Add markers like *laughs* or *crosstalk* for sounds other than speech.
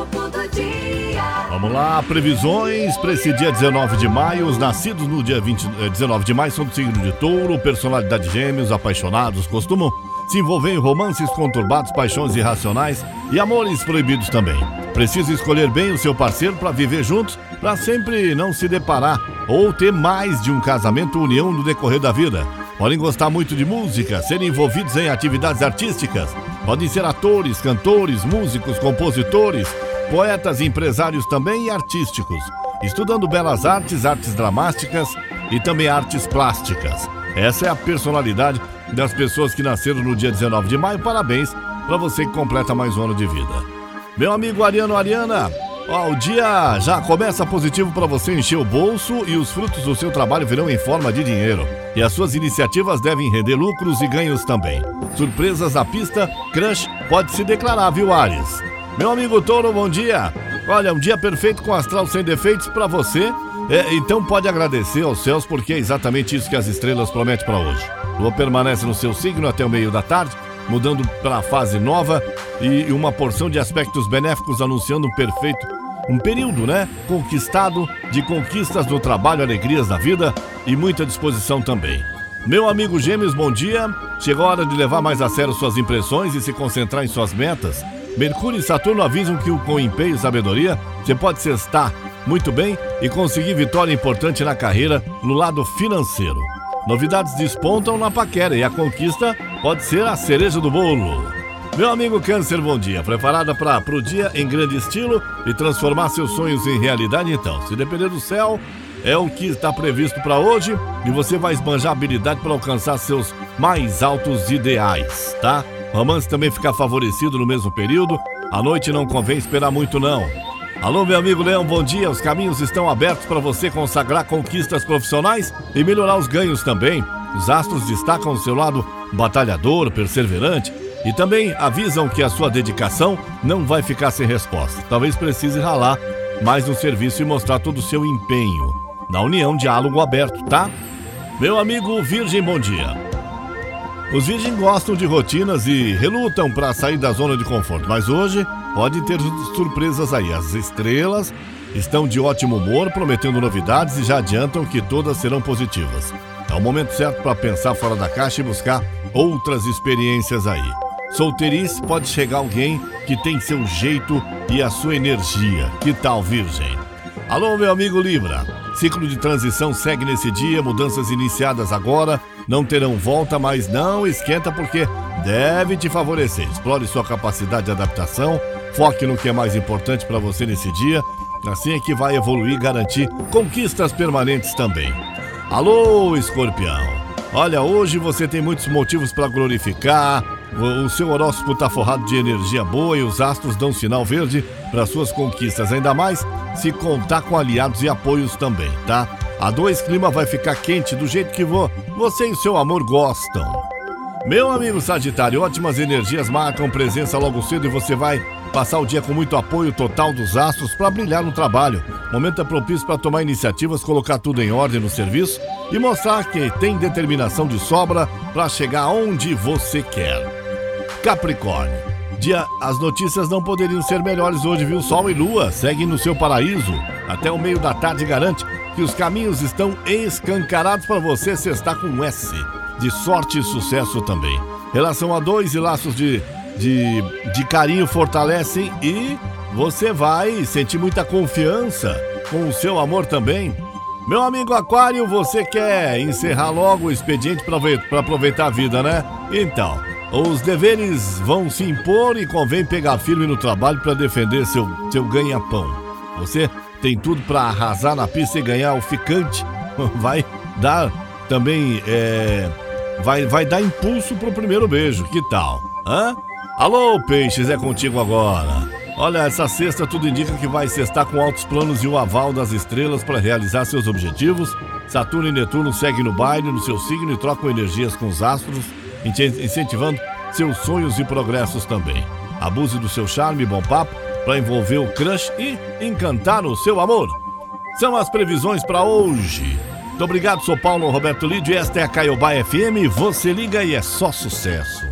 Horóscopo do dia. Vamos lá, previsões para esse dia 19 de maio. Os nascidos no dia 20, eh, 19 de maio são do signo de touro, personalidade gêmeos, apaixonados, costumam se envolver em romances conturbados, paixões irracionais e amores proibidos também. Precisa escolher bem o seu parceiro para viver juntos, para sempre não se deparar ou ter mais de um casamento ou união no decorrer da vida. Podem gostar muito de música, serem envolvidos em atividades artísticas. Podem ser atores, cantores, músicos, compositores, poetas, empresários também e artísticos. Estudando belas artes, artes dramáticas e também artes plásticas. Essa é a personalidade das pessoas que nasceram no dia 19 de maio. Parabéns para você que completa mais um ano de vida. Meu amigo Ariano Ariana, ó, o dia já começa positivo para você encher o bolso e os frutos do seu trabalho virão em forma de dinheiro. E as suas iniciativas devem render lucros e ganhos também. Surpresas na pista, Crush pode se declarar, viu, Ares? Meu amigo Touro, bom dia. Olha, um dia perfeito com astral sem defeitos para você. É, então pode agradecer aos céus porque é exatamente isso que as estrelas prometem para hoje. Lua permanece no seu signo até o meio da tarde, mudando para a fase nova e uma porção de aspectos benéficos anunciando um perfeito, um período, né? Conquistado de conquistas do trabalho, alegrias da vida e muita disposição também. Meu amigo Gêmeos, bom dia. Chegou a hora de levar mais a sério suas impressões e se concentrar em suas metas. Mercúrio e Saturno avisam que com empenho e sabedoria você pode se estar muito bem e conseguir vitória importante na carreira no lado financeiro. Novidades despontam na paquera e a conquista pode ser a cereja do bolo. Meu amigo Câncer, bom dia. Preparada para o dia em grande estilo e transformar seus sonhos em realidade? Então, se depender do céu, é o que está previsto para hoje e você vai esbanjar habilidade para alcançar seus mais altos ideais, tá? Romance também fica favorecido no mesmo período. À noite não convém esperar muito, não. Alô, meu amigo Leão, bom dia. Os caminhos estão abertos para você consagrar conquistas profissionais e melhorar os ganhos também. Os astros destacam o seu lado batalhador, perseverante e também avisam que a sua dedicação não vai ficar sem resposta. Talvez precise ralar mais no serviço e mostrar todo o seu empenho. Na união, diálogo aberto, tá? Meu amigo Virgem, bom dia. Os virgens gostam de rotinas e relutam para sair da zona de conforto, mas hoje pode ter surpresas aí. As estrelas estão de ótimo humor, prometendo novidades e já adiantam que todas serão positivas. É o momento certo para pensar fora da caixa e buscar outras experiências aí. Solteirice pode chegar alguém que tem seu jeito e a sua energia. Que tal, Virgem? Alô, meu amigo Libra. Ciclo de transição segue nesse dia, mudanças iniciadas agora não terão volta, mas não esquenta porque deve te favorecer. Explore sua capacidade de adaptação, foque no que é mais importante para você nesse dia. Assim é que vai evoluir e garantir conquistas permanentes também. Alô, escorpião! Olha, hoje você tem muitos motivos para glorificar. O seu horóscopo está forrado de energia boa e os astros dão sinal verde para suas conquistas, ainda mais se contar com aliados e apoios também, tá? A dois clima vai ficar quente do jeito que vo você e seu amor gostam. Meu amigo Sagitário, ótimas energias marcam presença logo cedo e você vai passar o dia com muito apoio total dos astros para brilhar no trabalho. Momento é propício para tomar iniciativas, colocar tudo em ordem no serviço e mostrar que tem determinação de sobra para chegar onde você quer. Capricórnio. Dia, as notícias não poderiam ser melhores hoje, viu? Sol e Lua seguem no seu paraíso. Até o meio da tarde garante que os caminhos estão escancarados para você se está com um S. De sorte e sucesso também. Relação a dois e laços de, de, de carinho fortalecem e você vai sentir muita confiança com o seu amor também. Meu amigo Aquário, você quer encerrar logo o expediente para aproveitar a vida, né? Então, os deveres vão se impor e convém pegar firme no trabalho para defender seu, seu ganha-pão. Você tem tudo para arrasar na pista e ganhar o ficante. *laughs* Vai dar também, é, vai, vai dar impulso pro primeiro beijo. Que tal? Hã? Alô, peixes, é contigo agora. Olha, essa sexta tudo indica que vai cestar com altos planos e o aval das estrelas para realizar seus objetivos. Saturno e Netuno seguem no baile, no seu signo e trocam energias com os astros, incentivando seus sonhos e progressos também. Abuse do seu charme e bom papo para envolver o crush e encantar o seu amor. São as previsões para hoje. Muito obrigado, sou Paulo Roberto Lídio esta é a Caiobá FM. Você liga e é só sucesso.